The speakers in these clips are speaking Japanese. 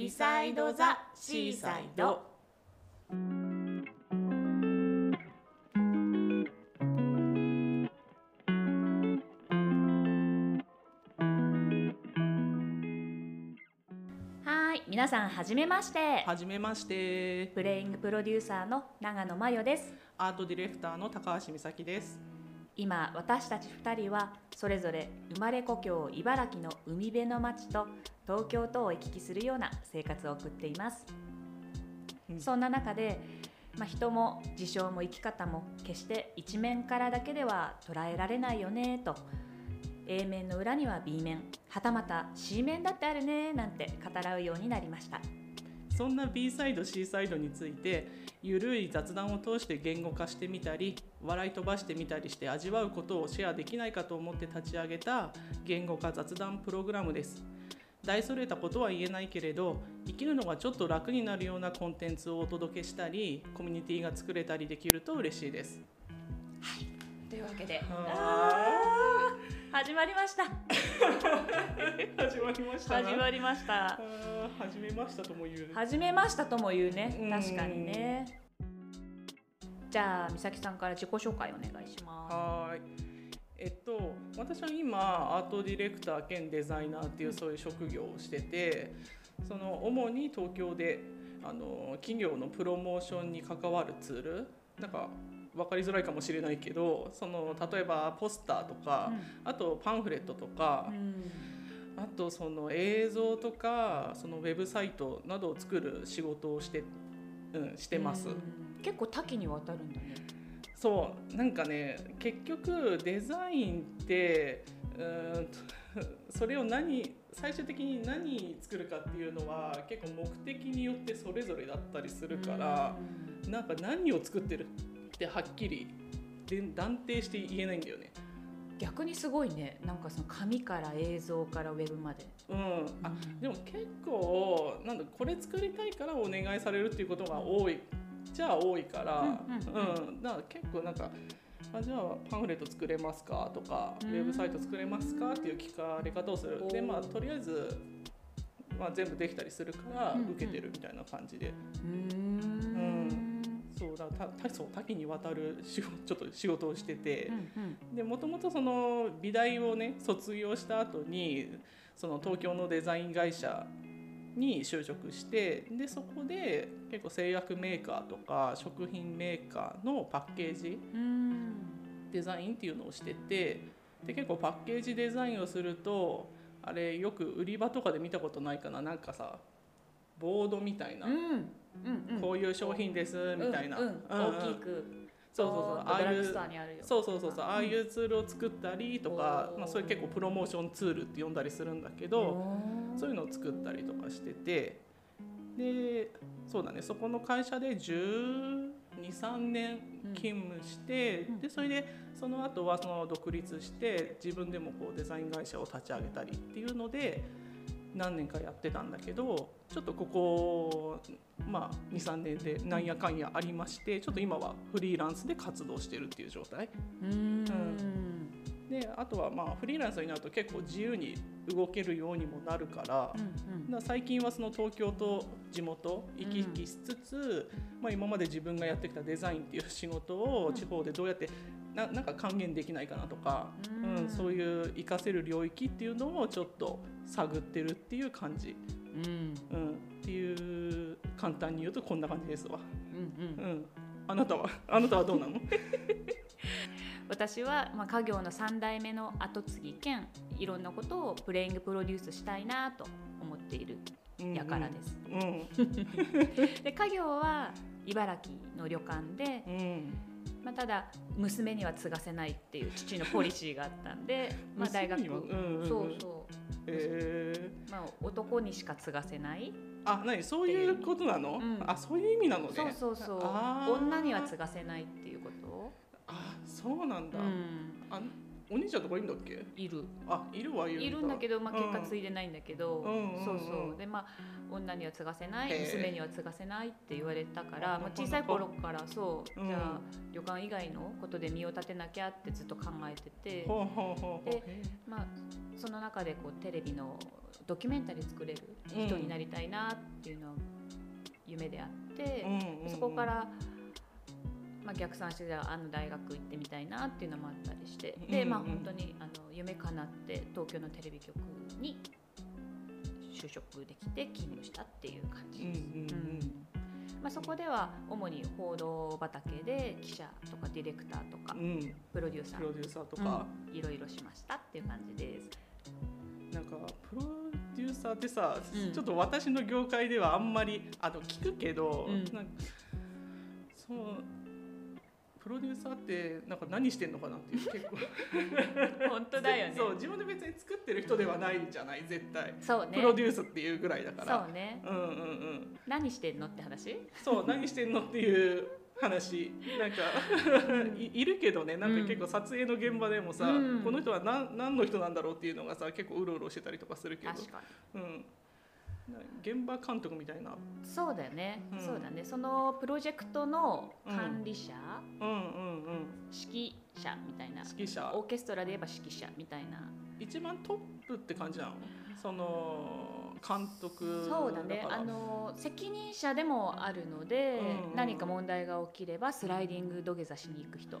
ビサイドザシーサイドはい皆さんはじめまして。はじめまして。プレイングプロデューサーの長野真代です。アートディレクターの高橋美咲です今私たち2人はそれぞれ生まれ故郷茨城の海辺の町と東京とを行き来するような生活を送っています、うん。そんな中で、まあ、人も事象も生き方も決して一面からだけでは捉えられないよねと。A 面の裏には B 面。はたまた C 面だってあるねなんて語らうようになりましたそんな B サイド C サイドについてゆるい雑談を通して言語化してみたり笑い飛ばしてみたりして味わうことをシェアできないかと思って立ち上げた言語化雑談プログラムです。大それたことは言えないけれど生きるのがちょっと楽になるようなコンテンツをお届けしたりコミュニティが作れたりできると嬉しいです。というわけで。あ始まりました。始まりましたな。始まりました。始めましたとも言う始めましたとも言うね。うん。確かにね。じゃあ美咲さんから自己紹介お願いします。はーい。えっと、私は今アートディレクター兼デザイナーっていうそういう職業をしててその主に東京であの企業のプロモーションに関わるツールなんか分かりづらいかもしれないけどその例えばポスターとか、あとパンフレットとか、うん。あとその映像とかそのウェブサイトなどを作る仕事をして,、うん、してます。うん。結構多岐にわたるんだね。そう。なんかね結局デザインってうーんと それを何最終的に何作るかっていうのは結構目的によってそれぞれだったりするから、なんか何を作ってるってはっきりで断定して言えないんだよね。逆にすごいね。なんかその紙から映像からウェブまで。うん、あでも結構なんだこれ作りたいからお願いされるっていうことが多い。じゃあ多いから、うんうんだから結構なんかあじゃあパンフレット作れますかとか、うん。ウェブサイト作れますかっていう聞かれ方をする。でまあとりあえず、まあ、全部できたりするから受けてるみたいな感じで、うーんそうだたたそう多岐にわたる仕事ちょっと仕事をしてて。う、んうん。でもともとその美大をね卒業した後にその東京のデザイン会社に就職してでそこで結構製薬メーカーとか食品メーカーのパッケージうん。デザインっていうのをしててで結構パッケージデザインをするとあれよく売り場とかで見たことないかな。なんかさボードみたいな、こういう商品ですみたいな、大きく。そうそうそう。ああいうそうそうそうそう。ああいうツールを作ったりとかまあ、それ結構プロモーションツールって呼んだりするんだけどそういうのを作ったりとかしてて。でそうだね。そこの会社で123年勤務して、うん。でそれでその後はその独立して自分でもこうデザイン会社を立ち上げたりっていうので何年かやってたんだけどちょっとここ、まあ、23年でなんやかんやありましてちょっと今はフリーランスで活動してるっていう状態。うんであとはまあフリーランスになると結構自由に動けるようにもなるから,、うんうん。最近はその東京と地元行き来しつつ、まあ、今まで自分がやってきたデザインっていう仕事を地方でどうやってななんか還元できないかなとか、うん。うんそういう活かせる領域っていうのをちょっと探ってるっていう感じ、うん。うん、っていう簡単に言うとこんな感じですわ。うんうん。うん、あなたはあなたはどうなの？私は、まあ、家業の3代目の後継ぎ兼いろんなことをプレイングプロデュースしたいなと思っているやからです。うん。で家業は茨城の旅館で、うん。まあ、ただ娘には継がせないっていう父のポリシーがあったんで、まあ、大学うんうんうん。そうそえー。う、まあ、男にしか継がせない。あ、何？そういうことなの？う。ん。あ、そういう意味なのね。そうそうそう。女には継がせないっていうことあ、そうなんだ。うん。あ、お兄ちゃんとかいるんだっけ？いる。あ、いるはいる。いるんだけど、まあ、結果うん継いでないんだけど、そうそう。でまあ女には継がせない娘には継がせないって言われたから、あまあ、小さい頃からそう、うん。じゃあ旅館以外のことで身を立てなきゃってずっと考えてて。でまあ、その中でこうテレビのドキュメンタリー作れる人になりたいなっていうのは夢であって、そこから、まあ、逆算してああの大学行ってみたいなっていうのもあったりして。で、うんうん。まあ、本当にあの夢叶って東京のテレビ局に就職できて勤務したっていう感じ。うんです。うん。うん。まあ、そこでは主に報道畑で記者とかディレクターとかうん。プロデューサー。プロデューサーとか、うん。いろいろしましたっていう感じです。なんかプロデューサーってさ、うん。ちょっと私の業界ではあんまりあの聞くけど、うん。なんかそうプロデューサーってなんか何してんのかなっていう結構。本当だよね。そう自分で別に作ってる人ではないじゃない絶対、そうね。プロデュースっていうぐらいだから。そうね。うんうんうん。何してんのって話？そう何してんのっていう話。なんか いいるけどね。なんか結構撮影の現場でもさ、うん。この人は何何の人なんだろうっていうのがさ結構うろうろしてたりとかするけど。確かうん、な現場監督みたいな、に。そうだよね。うんそうだね。そのプロジェクトの管理者、うんうんうん、指揮者みたいな。指揮者オーケストラで言えば指揮者みたいな。一番トップって感じなの？その監督そうだね。あの責任者でもあるので、うん。うん何か問題が起きればスライディング土下座しに行く人。っ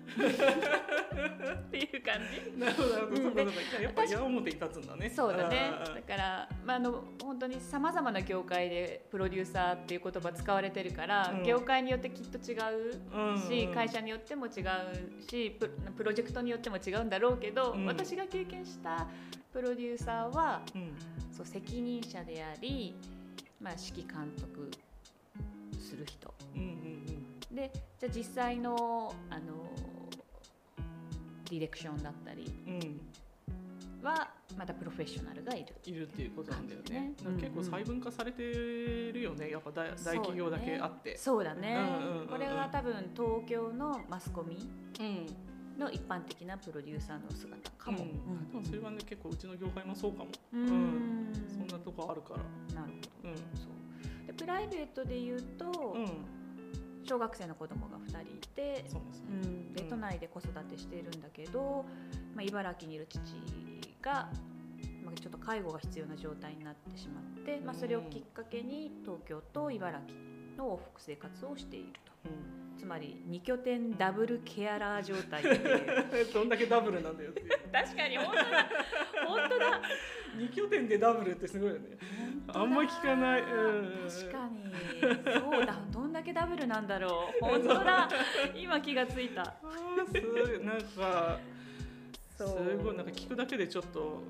ていう感じ？なるほど。なるほど、うやっぱ矢面に立つんだね。そうだね。だから、まあ、あの本当にさまざまな業界でプロデューサーっていう言葉使われてるから、うん。業界によってきっと違ううん。し、会社によっても違うしププロジェクトによっても違うんだろうけど、うん。私が経験したプロデューサーはうん。そう責任者であり、まあ、指揮監督する人。うんうんでじゃあ実際のあのディレクションだったりうん。うんはまたプロフェッショナルがいる。いるっていうことなんだよね。結構細分化されてるよねやっぱ大大企業だけあって。そうだね、うんうんうんうん。これは多分東京のマスコミうんの一般的なプロデューサーの姿かも。うん。でもそれはね結構うちの業界もそうかも。うん。うん。そんなとこあるから。なるほうん。どそう。でプライベートで言うと、うん。小学生の子供が2人いて、そうですね。うん、でうん。都内で子育てしているんだけど、まあ、茨城にいる父が、まあ、ちょっと介護が必要な状態になってしまって、まあ、それをきっかけに東京と茨城の往復生活をしていると。うん。つまり2拠点ダブルケアラー状態。どんだけダブルなんだよって 確かに本当だ。本当だ。二拠点でダブルってすごいよね。あんま聞かない。うん。確かに。そうだ。どんだけダブルなんだろう。本当だ。今気がついた。すごい。なんかすごい。なんか聞くだけでちょっと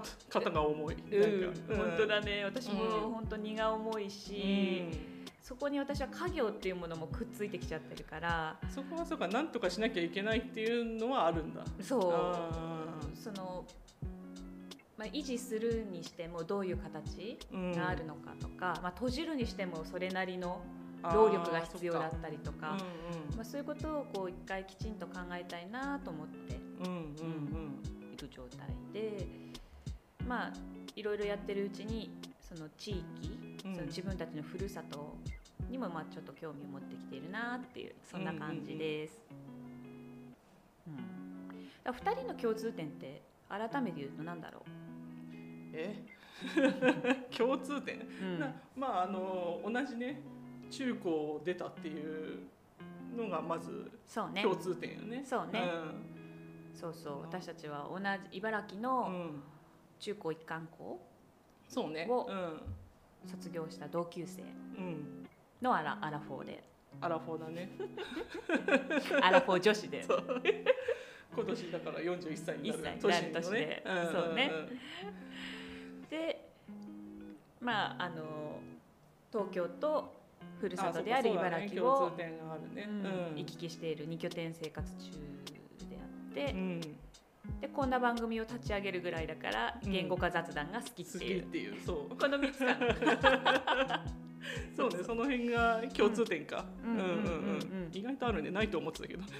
か肩が重い。うん。なんか。本当だね。私もうん。本当荷が重いし、そこに私は家業っていうものもくっついてきちゃってるから。うんそこはそうか。なんとかしなきゃいけないっていうのはあるんだ。そう。あその、まあ、維持するにしてもどういう形ーがあるのかとか、まあ、閉じるにしてもそれなりの労力が必要だったりとかあーまあ、そういうことをこう一回きちんと考えたいなと思ってうんうんうん。いる状態でまあいろいろやってるうちにその地域、うん。その自分たちのふるさとにもまあちょっと興味を持ってきているなっていうそんな感じです。うんだから2人の共通点って改めて言うと何だろえ？共通点、う、うん。なまああの同じね中高を出たっていうのがまずそうね。共通点よね。そうね。そうそう。私たちは同じ茨城うん、のうん、中高一貫校そうね。をうん、卒業した同級生うん、のアラアラフォーで。アラフォーだね。アラフォー女子で。今年だから41歳になる。1歳年のになる年でね。ん。そうね。でまああの東京とふるさとである茨城を行き来している2拠点生活中であって、うん、でこんな番組を立ち上げるぐらいだからうん。言語化雑談が好きっ好ていう、ていう、そう。この3つかな。そうね、その辺が共通点か。うん。うんうんうん。うんうんうん。意外とあるね、ないと思ってたけど。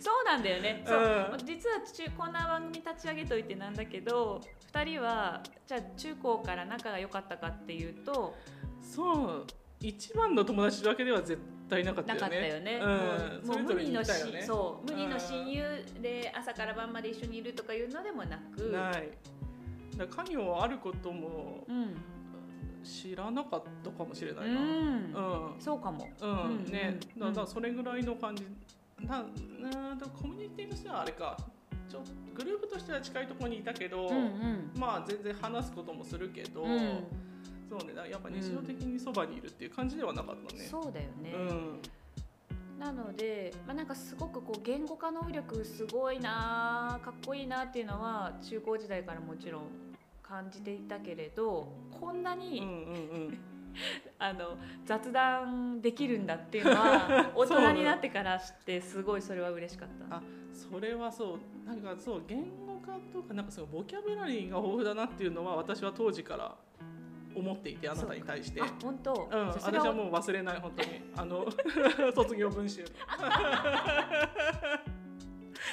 そうなんだよね。そう、うん実は中こんな番組立ち上げといてなんだけど2人はじゃあ中高から仲が良かったかっていうとそう、一番の友達だけでは絶対なかったなよね。かったよね。うん、もう無二の。そう無二のうん親友で朝から晩まで一緒にいるとかいうのでもなく、ない。だ家業あることもうん知らなかったかもしれなういな。うん。ん。そうかも。うん。うんね、うん。だそれぐらいの感じ。ななんだコミュニティとしてはあれか。ちょグループとしては近いところにいたけど、うんうん。まあ全然話すこともするけど、うんそうね。やっぱ日常的にそばにいるっていう感じではなかったね。そうだよね、うん。なので、まあ、なんかすごくこう言語化能力すごいなかっこいいなっていうのは中高時代からもちろん感じていたけれどこんなうんに、うんうん。あの雑談できるんだっていうのは 大人になってから知ってすごいそれは嬉しかった。あそれはそう。なんかそう言語化とかなんかそのボキャブラリーが豊富だなっていうのは私は当時から思っていてあなたに対して。あ本当、うん、私はもう忘れない本当に。あの 卒業文集。の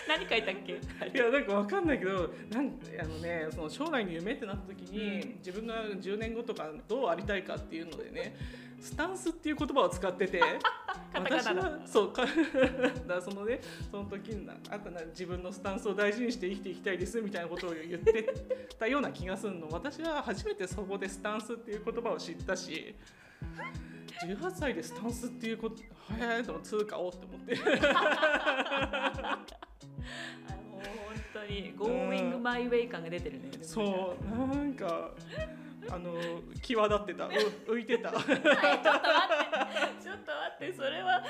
何書いたっけ？いやなんかわかんないけどなんあのねその将来の夢ってなった時に自分が10年後とかどうありたいかっていうのでねスタンスっていう言葉を使ってて 私はそうか だそのねその時になあとな自分のスタンスを大事にして生きていきたいですみたいなことを言ってたような気がするの。私は初めてそこでスタンスっていう言葉を知ったし18歳でスタンスっていうことへえと通貨をって思ってあの本当に「ゴーイングマイウェイ感が出てるねそうなんかあの際立ってた。う 浮いてた。はいちょっと待って。ちょっと待ってそれは。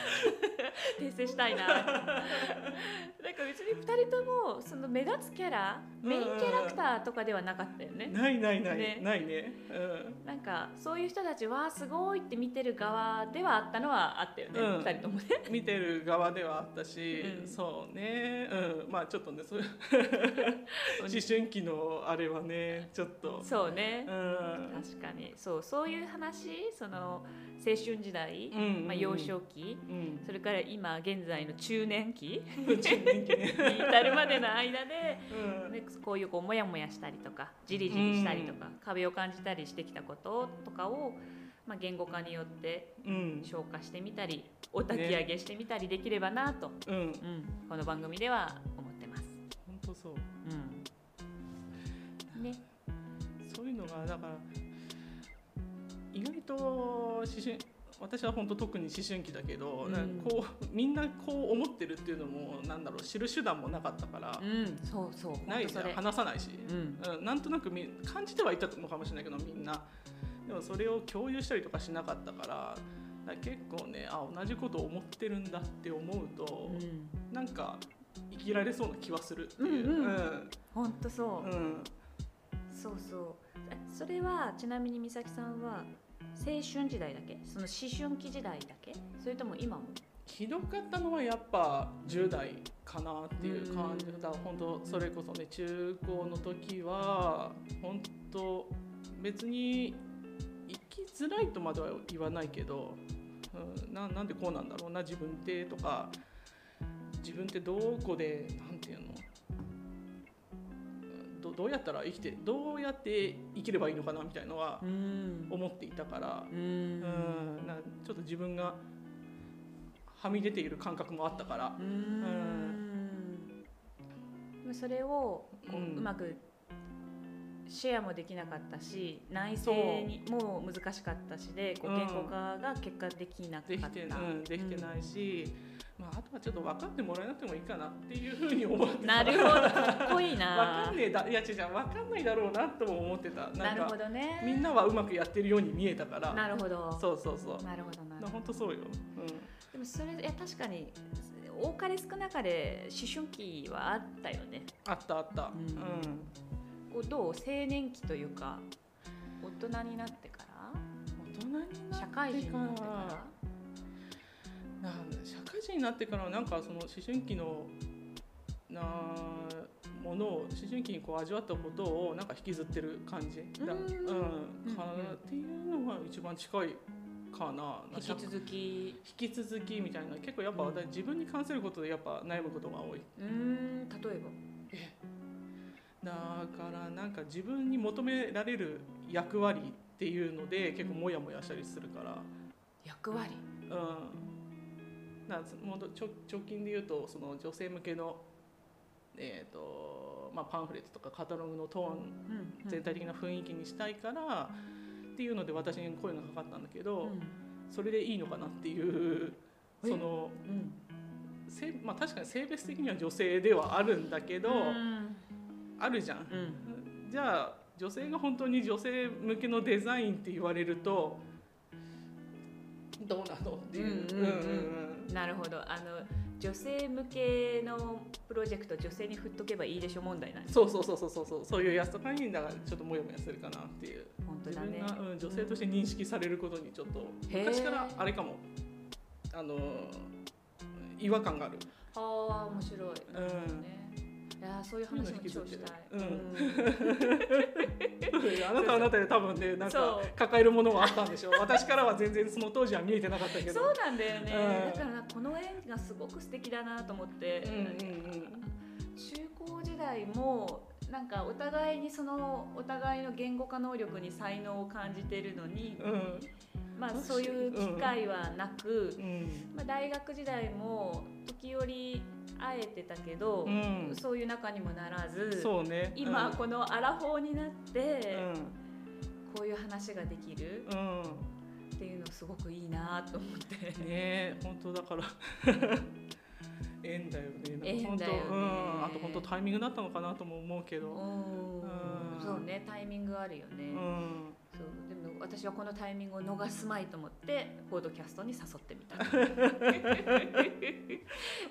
訂正したいな。なんか別に2人ともその目立つキャラメインキャラクターとかではなかったよね。ないないない、ね。ないね。うん。なんかそういう人たちはすごいって見てる側ではあったのはあったよね、うん。2人ともね。見てる側ではあったし、うん。そうね、うん、まあちょっとねそういう。思春期のあれはねちょっと、そうね。うん確かに。そうそういう話？その青春時代、うん。まあ、幼少期？うん、それから今現在の中年期？中年期ね、に至るまでの間でうん。ね、こういうこうモヤモヤしたりとかじりじりしたりとか、壁を感じたりしてきたこととかを、まあ、言語化によってうん。消化してみたりお焚き上げしてみたりできればなと、うん、うん、この番組では思ってます。本当そう。うん、ね、のがだから意外と思春私は本当特に思春期だけど、うん。こうみんなこう思ってるっていうのもなんだろう知る手段もなかったから、うん、そうそう、ない。話さないし、うん、うん、なんとなくみ感じてはいたのかもしれないけどみんな。でもそれを共有したりとかしなかったから結構ねあ同じことを思ってるんだって思うと、うん、なんか生きられそうな気はするっていう。うんうん。そう、うん。そうそう。それはちなみに美咲さんは青春時代だけ、その思春期時代だけ、それとも今も？ひどかったのはやっぱ10代かなっていう感じうんだ。本当それこそね中高の時は本当別に生きづらいとまでは言わないけど、うん、ななんでこうなんだろうな自分ってとか自分ってどこでなんていうの？どどうやったら生きてどうやって生きればいいのかなみたいのはうん。思っていたから。ううん。んなちょっと自分がはみ出ている感覚もあったからうーん。まあそれをこう,、ううんまくシェアもできなかったし内省にも難しかったしでこううん。言語化が結果できなかった、できて,、うん、できてないし、まあ、あとはちょっと分かってもらえなくてもいいかなっていうふうに思ってうんなるほど。かっこいい分なかんねえだいや違う違う分かんないだろうなとも思ってた。なるほどね。みんなはうまくやってるように見えたから。なるほど。そうそうそう。なるほどな。るほど本当そうよ、でもそれいや確かに多かれ少なかれ思春期はあったよね。うん、あったあった、ううん。うどう青年期というか大人になってから大人になってから？社会人になってから？なんだ社会人になってからはなんかその思春期のなものを思春期にこう味わったことをなんか引きずってる感じだ。うん。うん。かうん。っていうのが一番近いかな。引き続き。引き続きみたいな。結構やっぱ私自分に関することでやっぱ悩むことが多い。うん。例えだからなんか自分に求められる役割っていうので結構モヤモヤしたりするから。ば役割？うん、なもうちょ直近で言うとその女性向けの、えー、とまあ、パンフレットとかカタログのトーンうん全体的な雰囲気にしたいから、っていうので私に声がかかったんだけど、うん。それでいいのかなっていうえ？そのうん。せ、まあ、確かに性別的には女性ではあるんだけど、うん。あるじゃん。うん。じゃあ女性が本当に女性向けのデザインって言われるとどうなのっていう。なるほど。あの女性向けのプロジェクト女性に振っとけばいいでしょ問題なんですそうそうそうそうそう。そうそういうやつとかにだからちょっとモヤモヤするかなっていう。自本当だね。分が、うん、女性として認識されることにちょっと昔からあれかも。あの違和感がある。ああ面白い、うん。ね。いやーそういう話も超したい、うん。うん。あなたはあなたで多分ねなんか抱えるものがあったんでしょ私からは全然その当時は見えてなかったけど。そうなんだよね、うん。だからなこの縁がすごく素敵だなと思って、うんうん。中高時代もなんかお互いにそのお互いの言語化能力に才能を感じてるのに、うんまあそういう機会はなく、うん。まあ、大学時代も時折会えてたけど、うん。そういう仲にもならずそうね。今このアラフォーになって、うこういう話ができるっていうのすごくいいなと思って。ねえ本当だから。縁だよね。縁だよね。うん。あと本当タイミングだったのかなとも思うけど。うん。うん。そうねタイミングあるよね、うんそうでも私はこのタイミングを逃すまいと思ってポッドキャストに誘ってみた。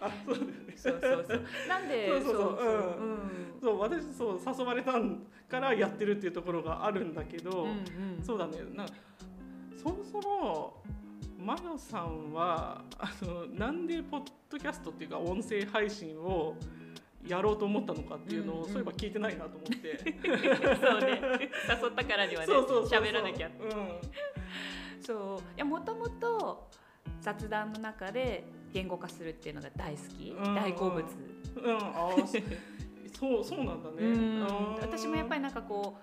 あそうそうそうなんでそうそうそう。うん。そう私そう誘われたからやってるっていうところがあるんだけど、うんうん。そうだね。なそもそもマヨさんはあのなんでポッドキャストっていうか音声配信をやろうと思ったのかっていうのを、うんうん。そういえば聞いてないなと思って。そうね。誘ったからにはね 喋らなきゃ。うそう。いやもともと雑談の中で言語化するっていうのが大好き、うん。うん大好物、ん、うん、そうそうなんだね。うん。私もやっぱりなんかこ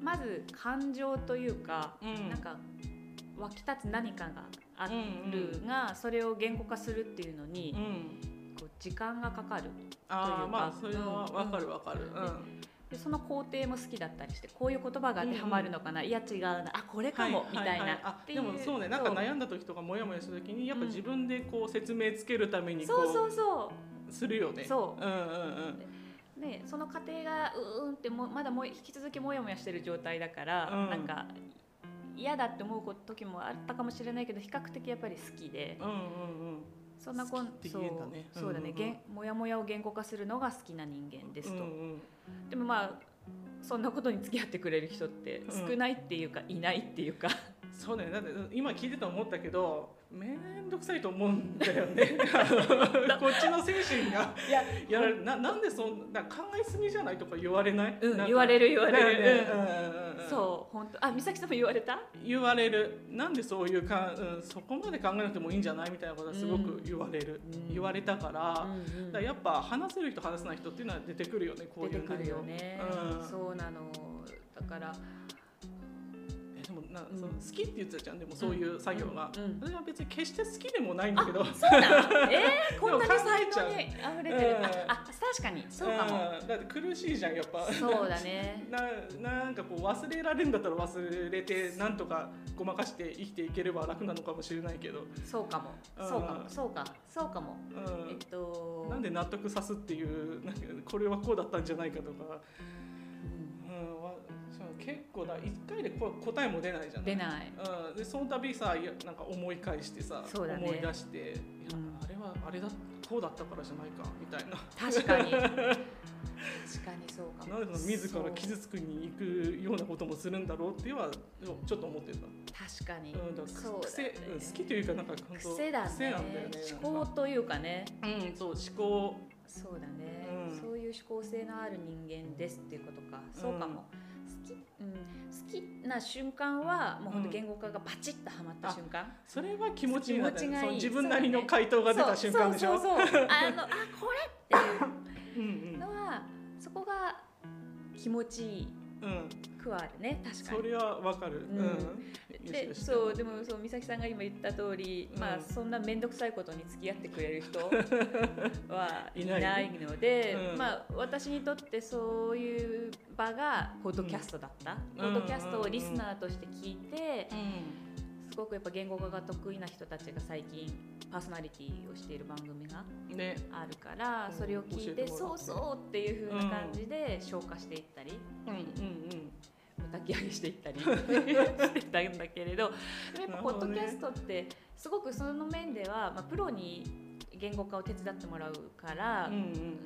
うまず感情というか、うん。なんか湧き立つ何かがあるうんが、それを言語化するっていうのに、うん時間がかかるあというか。あまあそれはわかるわかる。うん。でその工程も好きだったりしてこういう言葉が当てはまるのかな、いや違うな。あこれかも、みたいな、でもそうねなんか悩んだ時とかモヤモヤした時にやっぱ自分でこう説明つけるためにこそうそうそう。するよね。そう。うんうんうん。ね、その過程がうーんってもまだもう引き続きモヤモヤしてる状態だから、うん。なんか嫌だって思う時もあったかもしれないけど比較的やっぱり好きで。うんうんうんそんなこんそうそうだね、うんげんモヤモヤを言語化するのが好きな人間ですと、うんうん。でもまあそんなことに付き合ってくれる人って少ないっていうか、いないっていうか。そうだよだって今聞いてて思ったけどめんどくさいと思うんだよね。こっちの精神がいややられななんでそんな考えすぎじゃないとか言われない、うん言われる言われる。ねうんうんうんうんそう本当。あ美咲さんも言われた？言われる。なんでそういうか、うん、そこまで考えなくてもいいんじゃないみたいなことはすごく言われる、うん。言われたから,、うんうん。だからやっぱ話せる人話せない人っていうのは出てくるよねこういう出てくるよ内容ね、うん。そうなの。だからえでもな、うんその好きって言ってたじゃん。でもそういう作業が、うんうん私は別に決して好きでもないんだけど。そうなの？えー、こんなに才能に溢れてる、うん。ああ確かに。そうかも、うん。だって苦しいじゃんやっぱ。そうだね。ななんかこう忘れられるんだったら忘れてなんとかごまかして生きていければ楽なのかもしれないけど、そうかも。うん。そうか。もそうか。そうかも。うん。えっとなんで納得さすっていうなんかこれはこうだったんじゃないかとか、結構だ一回でこ答えも出ないじゃん出ない。うん、でその度さなんか思い返してさ、ね。思い出して、いやうん。あれはあれだこうだったからじゃないかみたいな。確かに。確かにそうかも。なんで自ら傷つくに行くようなこともするんだろうっていうのはちょっと思ってた、確かに、うん、だからそうだ癖、ねうん好きというかなんか癖だね。癖なんだよね。思考というかね。うんそう思考。そうだね、うん。そういう思考性のある人間ですっていうことか。そうかも、うん、好きな瞬間はもう本当言語化がバチッとはまった瞬間、それは気持ちいいな気持ちがいいその自分なりの回答が出た瞬間でしょ？そうそうそうあの あこれっていううんうん。のはそこが気持ちいいうん句はあるね確かに。それはわかる。うんでそうでもそう美咲さんが今言った通り、うん。まあそんな面倒くさいことに付き合ってくれる人はい いないので、うん。まあ私にとってそういう場がポッドキャストだった、ポッドキャストをリスナーとして聞いて、すごくやっぱ言語化が得意な人たちが最近パーソナリティをしている番組がうんね。あるから、うん。それを聞いてそうそうっていう風な感じで消化していったり、うんうん抱き上げしていったり してたんだけれどでもやっぱポッドキャストってすごくその面では、まあ、プロに言語化を手伝ってもらうから、うんうん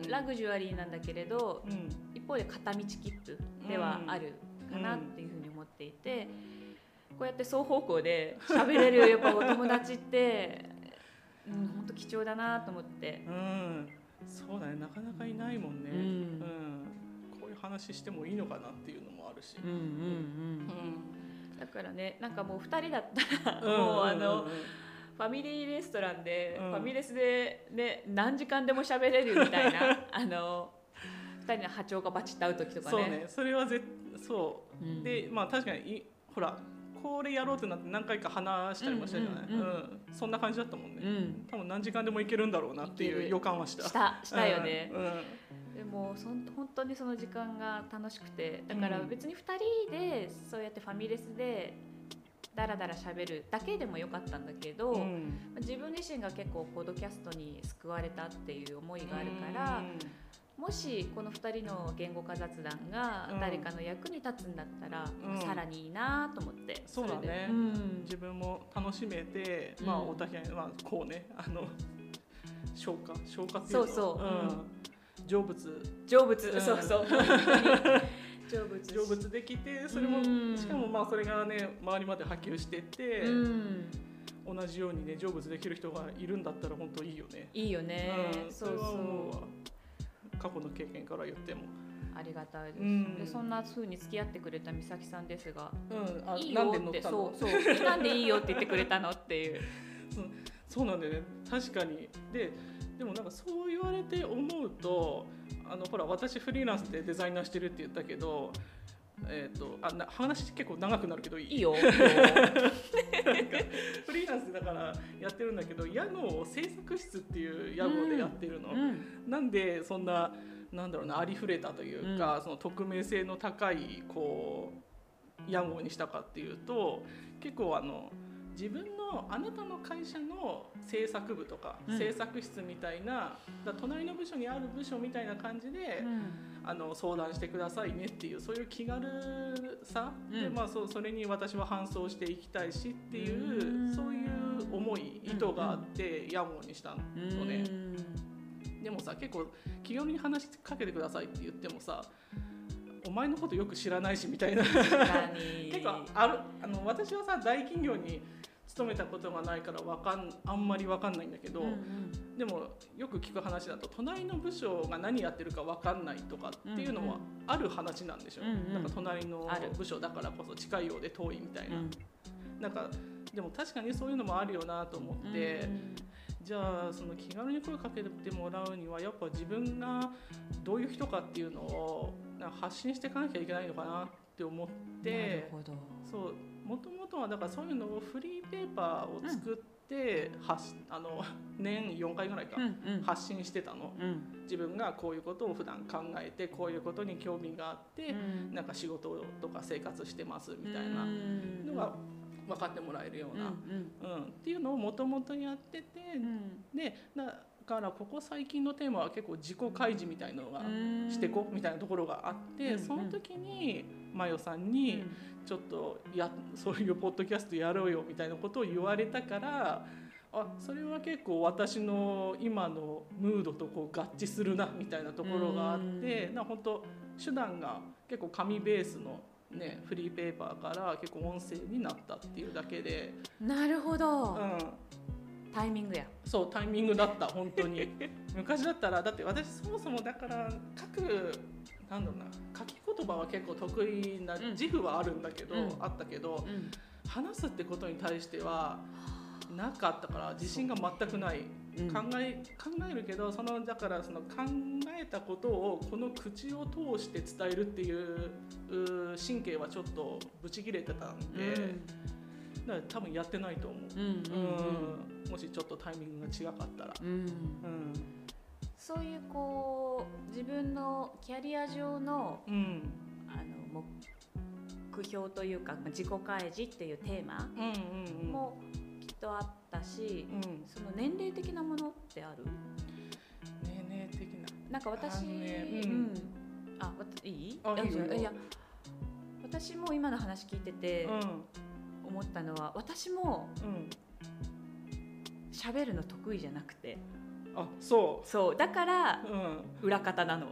うん。ラグジュアリーなんだけれどうん。一方で片道切符ではあるかなっていうふうに思っていて、こうやって双方向で 喋れるやっぱお友達って、うん、本当貴重だなと思って。うん。そうだね。なかなかいないもんね。うん。うん話してもいいのかなっていうのもあるし。うんうんうん。うん。だからねなんかもう2人だったらもうあのファミリーレストランで、うん。ファミレスでね何時間でも喋れるみたいな あの2人の波長がバチッと合う時とかね。そうね。それはぜそう。うん。でまあ確かにいほらこれやろうってなって何回か話したりもしたじゃない、うんうんうん。うん。そんな感じだったもんね、うん、多分何時間でもいけるんだろうなっていう予感はした。した。したよね、でもそん本当にその時間が楽しくて。だからうん。別に2人でそうやってファミレスでダラダラ喋るだけでもよかったんだけど、うん。自分自身が結構ポッドキャストに救われたっていう思いがあるから、もしこの2人の言語化雑談がうん。誰かの役に立つんだったら、うん。さらにいいなと思ってそうだね。うん。自分も楽しめて、まあうんお互い、まあ、こうねあの消化消化っていうのそうそう。うん、成仏。成仏、うん。そうそう。成仏。成仏できてそれも、うん。しかもまあそれがね周りまで波及してって、うん。同じようにね成仏できる人がいるんだったら本当いいよね。いいよね、うん、そうれは思うわそう過去の経験から言っても。ありがたいです、うん。でそんな風に付き合ってくれた美咲さんですがうん、あいいなんよってそうそう なんでいいよって言ってくれたのっていう。そうなんだよね。確かに。ででもなんかそう言われて思うとあのほら私フリーランスでデザイナーしてるって言ったけどえー、とあな話結構長くなるけどいい？いいよ。フリーランスでだからやってるんだけど屋号制作室っていう屋号でやってるの、うんなんでそんななんだろうなありふれたというか、その匿名性の高いこう屋号にしたかっていうと結構あの自分のあなたの会社の制作部とか、うん。制作室みたいなだ隣の部署にある部署みたいな感じで、あの相談してくださいねっていうそういう気軽さ、うん。でまあ、そうそれに私は搬送していきたいしっていう、うん。そういう思い意図があって屋号にしたのうん。ね。でもさ結構気軽に話しかけてくださいって言ってもさお前のことよく知らないしみたいな。結構あるあの私はさ大企業に勤めたことがないからわかんあんまり分かんないんだけど、うんうん。でもよく聞く話だと隣の部署が何やってるか分かんないとかっていうのはある話なんでしょ、う。んうん。なんか隣の部署だからこそ近いようで遠いみたいな、うん。なんかでも確かにそういうのもあるよなと思って。うんじゃあその気軽に声かけてもらうにはやっぱ自分がどういう人かっていうのを発信していかなきゃいけないのかなって思ってそうもともとはだからそういうのをフリーペーパーを作って、発あの年4回ぐらいか、うんうん。発信してたの。うん。自分がこういうことを普段考えてこういうことに興味があって、うん。なんか仕事とか生活してますみたいなうん。のが分かってもらえるような、うんうん。っていうのをもともとやってて、うん。でだからここ最近のテーマは結構自己開示みたいなのがうん。してこみたいなところがあって、うん。その時にマヨさんにちょっとやそういうポッドキャストやろうよみたいなことを言われたからあそれは結構私の今のムードとこう合致するなみたいなところがあって、な本当手段が結構紙ベースの。ね、フリーペーパーから結構音声になったっていうだけで、なるほど、うん、タイミングや。そうタイミングだった本当に。昔だったらだって私そもそもだから書くなんだろうな言葉は結構得意なうん。自負はあるんだけど、うん。あったけどうん。話すってことに対してはなかったから自信が全くない、う。ん。考え考えるけどそのだからその考えたことをこの口を通して伝えるっていうう神経はちょっとブチ切れてたんで、だから多分やってないと思う、うん。もしちょっとタイミングが違かったら。うん。うんそういうこう自分のキャリア上のうん。あの目標というかまあ自己開示っていうテーマもきっとあったし、うん。その年齢的なものってある？年齢的な。なんか私、ねううん。んあいい？あいいよ。いや私も今の話聞いててうん。思ったのは私もうん。喋るの得意じゃなくてあそそう。だからううん。裏方なの。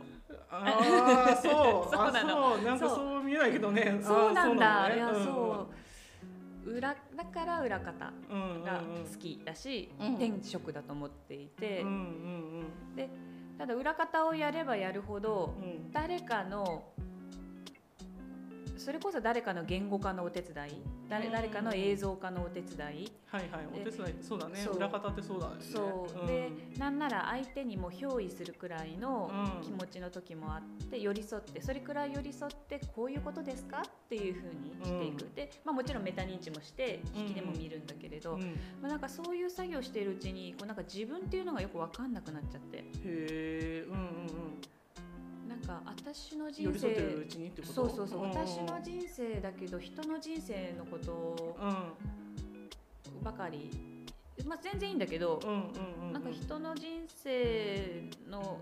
ああそう。そうなの。あそう。なんかそう。そう見えないけどね。そうなんだ、あーいやそう。裏だから裏方うんうんが好きだし、うん。天職だと思っていて、うんうんただ裏方をやればやるほどうんうん。誰かのそれこそ誰かの言語化のお手伝い誰うん。誰かの映像化のお手伝い、はいはいお手伝い。そうだね。裏方ってそうだね。そう、ん。でなんなら相手にも憑依するくらいのうん。気持ちの時もあって寄り添ってそれくらい寄り添ってこういうことですか？っていうふうにしていく、うん。で、まあ、もちろんメタ認知もして引きでも見るんだけれど、まあ、なんかそういう作業しているうちにこうなんか自分っていうのがよく分かんなくなっちゃって。えうんうんなんか私のうん人生そうそうそううん。私の人生だけど人の人生のことうん。ばかり、まあ、全然いいんだけど、うんうんうんなんか人の人生の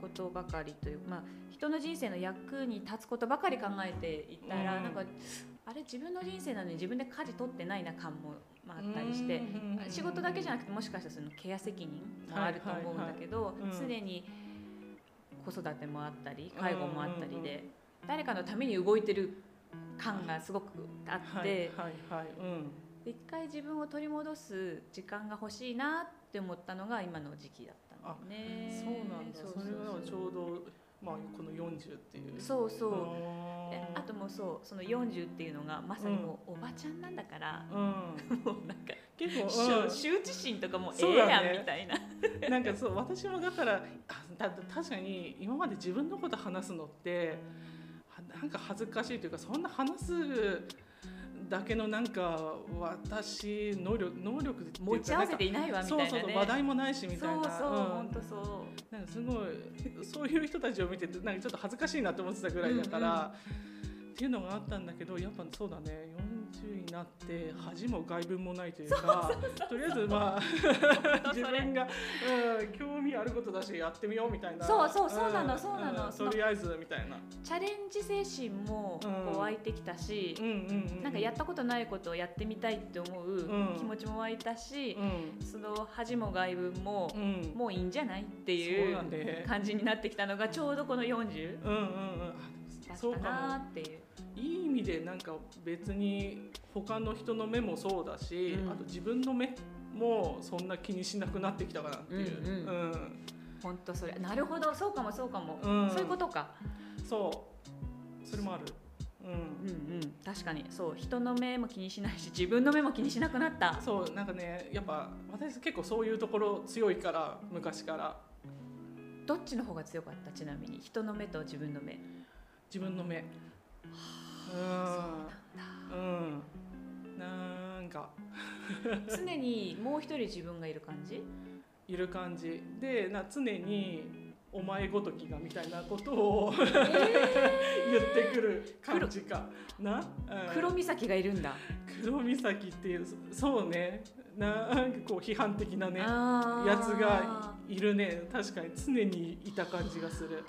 ことばかりというまあ人の人生の役に立つことばかり考えていたら、うん。なんかあれ自分の人生なのに自分で舵取ってないな感もまああったりして、うんうんうん仕事だけじゃなくてもしかしたらそのケア責任もあると思うんだけど、常に子育てもあったり介護もあったりで、誰かのために動いてる感がすごくあって、はいはい一回自分を取り戻す時間が欲しいなって思ったのが今の時期だったんだよね。そうなんだ。それはちょうどまあこの40っていう。そうそう。あともうそうその40っていうのがまさにもうおばちゃんなんだから、うん。もうなんか、結構、羞羞恥心とかもええやそうだねんみたいな。うん、なんかそう私もだからあだ確かに今まで自分のこと話すのってはなんか恥ずかしいというかそんな話すだけのなんか私能力能力持ち合わせていないわみたいなね。そうそうそう話題もないしみたいなそうそう、ん本当そう。なんかすごいそういう人たちを見ててなんかちょっと恥ずかしいなって思ってたぐらいだから、っていうのがあったんだけどやっぱそうだね40になって恥も外聞もないというかとりあえずまあ自分が、うん、興味あることだしやってみようみたいな。そうそうそうなのんそうなの。とりあえずみたいな。チャレンジ精神もこう湧いてきたしなんかやったことないことをやってみたいって思ううん。気持ちも湧いたし、うん。その恥も外聞も、うん。もういいんじゃないっていそう感じになってきたのがちょうどこの40うんうんうん。あだそうかったなも。っていう。いい意味でなんか別に他の人の目もそうだし、うん。あと自分の目もそんな気にしなくなってきたかなっていう、うん。うん。本当それ。なるほどそうかもそうかも、うん。そういうことか。そう。それもある、うん。うんうん。確かに。そう。人の目も気にしないし自分の目も気にしなくなった。そう。なんかねやっぱ私結構そういうところ強いから昔から。どっちの方が強かった？ちなみに。人の目と自分の目自分の目。うんうん。なんか。常にもう一人自分がいる感じ？いる感じ。でな常にお前ごときがみたいなことを言ってくる感じか。な、うん。黒岬がいるんだ。黒岬っていうそうね。なんかこう批判的なねやつがいるね。確かに常にいた感じがする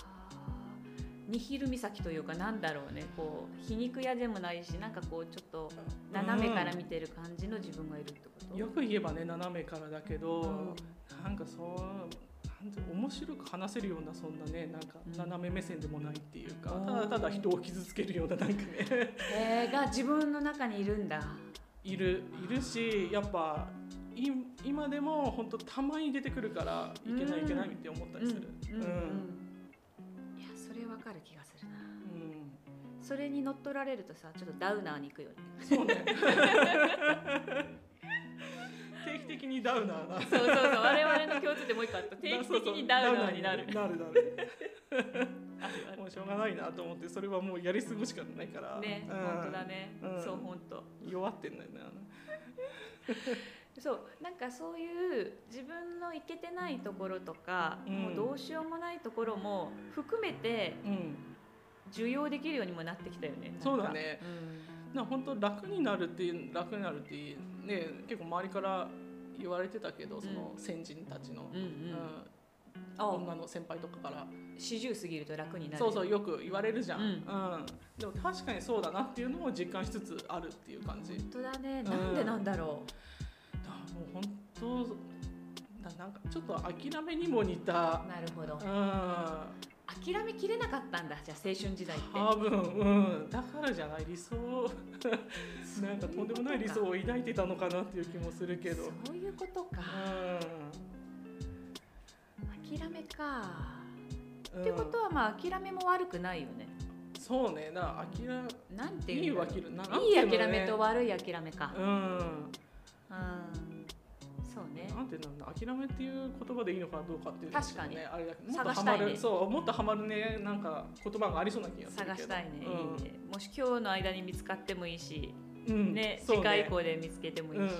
ニヒル岬というかなんだろうね。こう皮肉屋でもないしなんかこうちょっと斜めから見てる感じの自分がいるってこと、よく言えばね斜めからだけど、うん。なんかそうなんて面白く話せるようなそんなねなんかうん。斜め目線でもないっていうか、うん。ただただ人を傷つけるようななんかね。えー、が自分の中にいるんだ。いるいるしやっぱい今でも本当たまに出てくるからいけないいけないって思ったりする。うん。うんかる気がするな。うん。それに乗っ取られるとさちょっとダウナーに行くよね。そうね。って的にダウナーな。そうそうそう。我々の共通点もう一個あった。定期的にダウナーになる。なるなるもうしょうがないなと思ってそれはもうやり過ごしかないから。ね、うん。本当だね、うんそう本当。弱ってんだよねそうなんかそういう自分のいけてないところとか、うん。もうどうしようもないところも含めてうん受容できるようにもなってきたよねそうだね。うん。な本当楽になるっていう楽になるっていうね結構周りから言われてたけどその先人たちの、うんうん。うん。あ。女の先輩とかから。40過ぎると楽になる。そうそうよく言われるじゃん、ううん。んでも確かにそうだなっていうのを実感しつつあるっていう感じ。本当だね。ん。なんでなんだろだもう本当だなんかちょっと諦めにも似た。うなるほど。うん。諦めきれなかったんだ。じゃあ青春時代って。多分うん。だからじゃない理想。なんかとんでもない理想を抱いてたのかなっていう気もするけど。そういうことか。諦めか。うん。ってことはまあ諦めも悪くないよね。そうね。なんてめななんていいいうのね。諦めと悪い諦めか。うん。うんそうね。なんてなんだ諦めっていう言葉でいいのかどうかっていうのも確かに。ねあれだけどもっと探したいね。ハマるそうもっとハマるねなんか言葉がありそうな気がするけど探したいね,、うん。いいね。もし今日の間に見つかってもいいし、うん。ね次回以降で見つけてもいいし、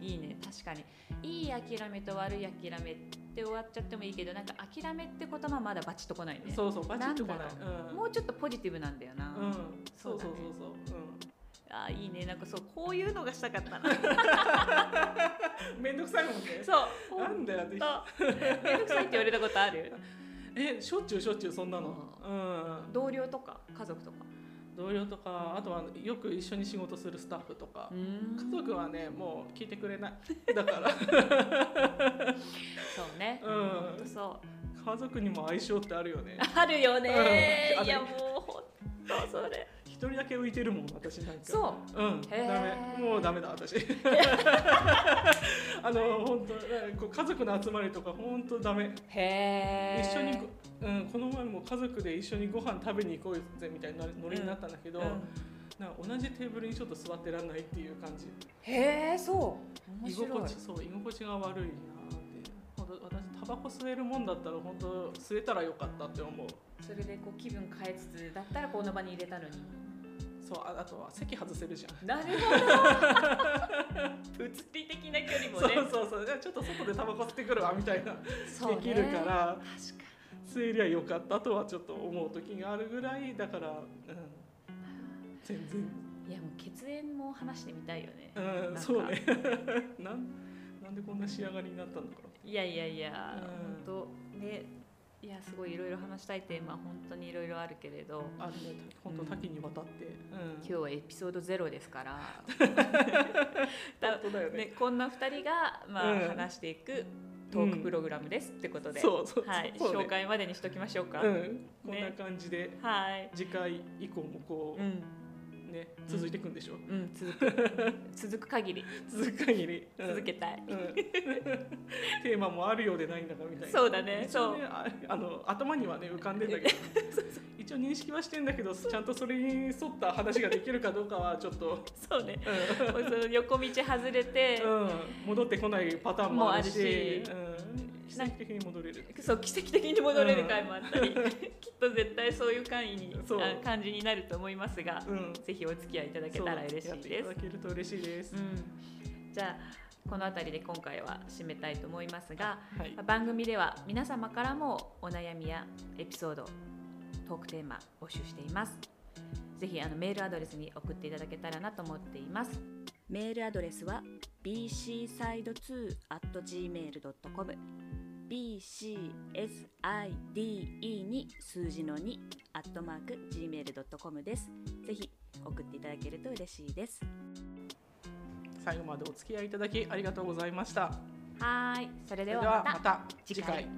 ういいね。確かに。いい諦めと悪い諦めって終わっちゃってもいいけどなんか諦めって言葉まだバチッとこないね。そうそうバチッとこない。もうちょっとポジティブなんだよな、うん。そうそうそうそうあいいね。なんかそうこういうのがしたかったな。う んめんどくさいもんね。そう。なんだよめんどくさいって言われたことある？えしょっちゅうしょっちゅうそんなの？うん。同僚とか？家族とか？同僚とかあとはよく一緒に仕事するスタッフとか。うん。家族はねもう聞いてくれない。だから。そうね、うん。そう。家族にも相性ってあるよね。あるよね、うん。いやもうほんとそれ。一人だけ浮いてるもん私なんか。そう。うん。ダメ。もうダメだ私。あの本当家族の集まりとか本当ダメ。へえ一緒にご、うん、この前も家族で一緒にご飯食べに行こうぜみたいなノリになったんだけど、なんか同じテーブルにちょっと座ってらんないっていう感じ。へえそう。面居心地そう居心地が悪いなって。私タバコ吸えるもんだったら本当吸えたらよかったって思う。それでこう気分変えつつだったらこの場に入れたのにそうああとは席外せるじゃん。なるほど。物理的な距離もそうねそうそう。じゃあちょっと外でタバコ吸ってくるわみたいな。そうね。できるから確か吸えりゃよかったとはちょっと思う時があるぐらいだから、うん、全然。にいやもう血縁も話してみたいよね。うんか。そうね。なんなんでこんな仕上がりになったんだろいやいやいや、うん。本当ねいやすごいいろいろ話したいテーマ本当にいろいろあるけれど。うあるね本当多岐にわたって、うん、今日はエピソードゼロですから。本当だよね。ね、こんな2人が、まあうん。話していくトークプログラムですってことで、そうそうはい、そうね。紹介までにしときましょうか。うん、こんな感じではい、次回以降もこう、うん、ね続いていくんでしょ、うん、続く。続く限り。続く限り、うん。続けたい。うん、テーマもあるようでないんだかみたいな。そうだね。一応ねああの頭にはね浮かんでんだけど。一応認識はしてんだけどちゃんとそれに沿った話ができるかどうかはちょっと、そうね、その横道外れて、うん、戻ってこないパターンもあるし。もあるし。うん、奇跡的に戻れる。そう奇跡的に戻れる回もあったり、きっと絶対そういう回にあ感じになると思いますが、うん。ぜひお付き合いいただけたら嬉しそう。やっていただいです。けると嬉しいです、うん、じゃあこの辺りで今回は締めたいと思いますが。はい。番組では皆様からもお悩みやエピソードトークテーマ募集しています。ぜひあのメールアドレスに送っていただけたらなと思っています。メールアドレスは bcside2.gmail.com bcside に数字の2アットマーク gmail.com です。ぜひ送っていただけると嬉しいです。最後までお付き合いいただきありがとうございました。はーい。それでではまた次回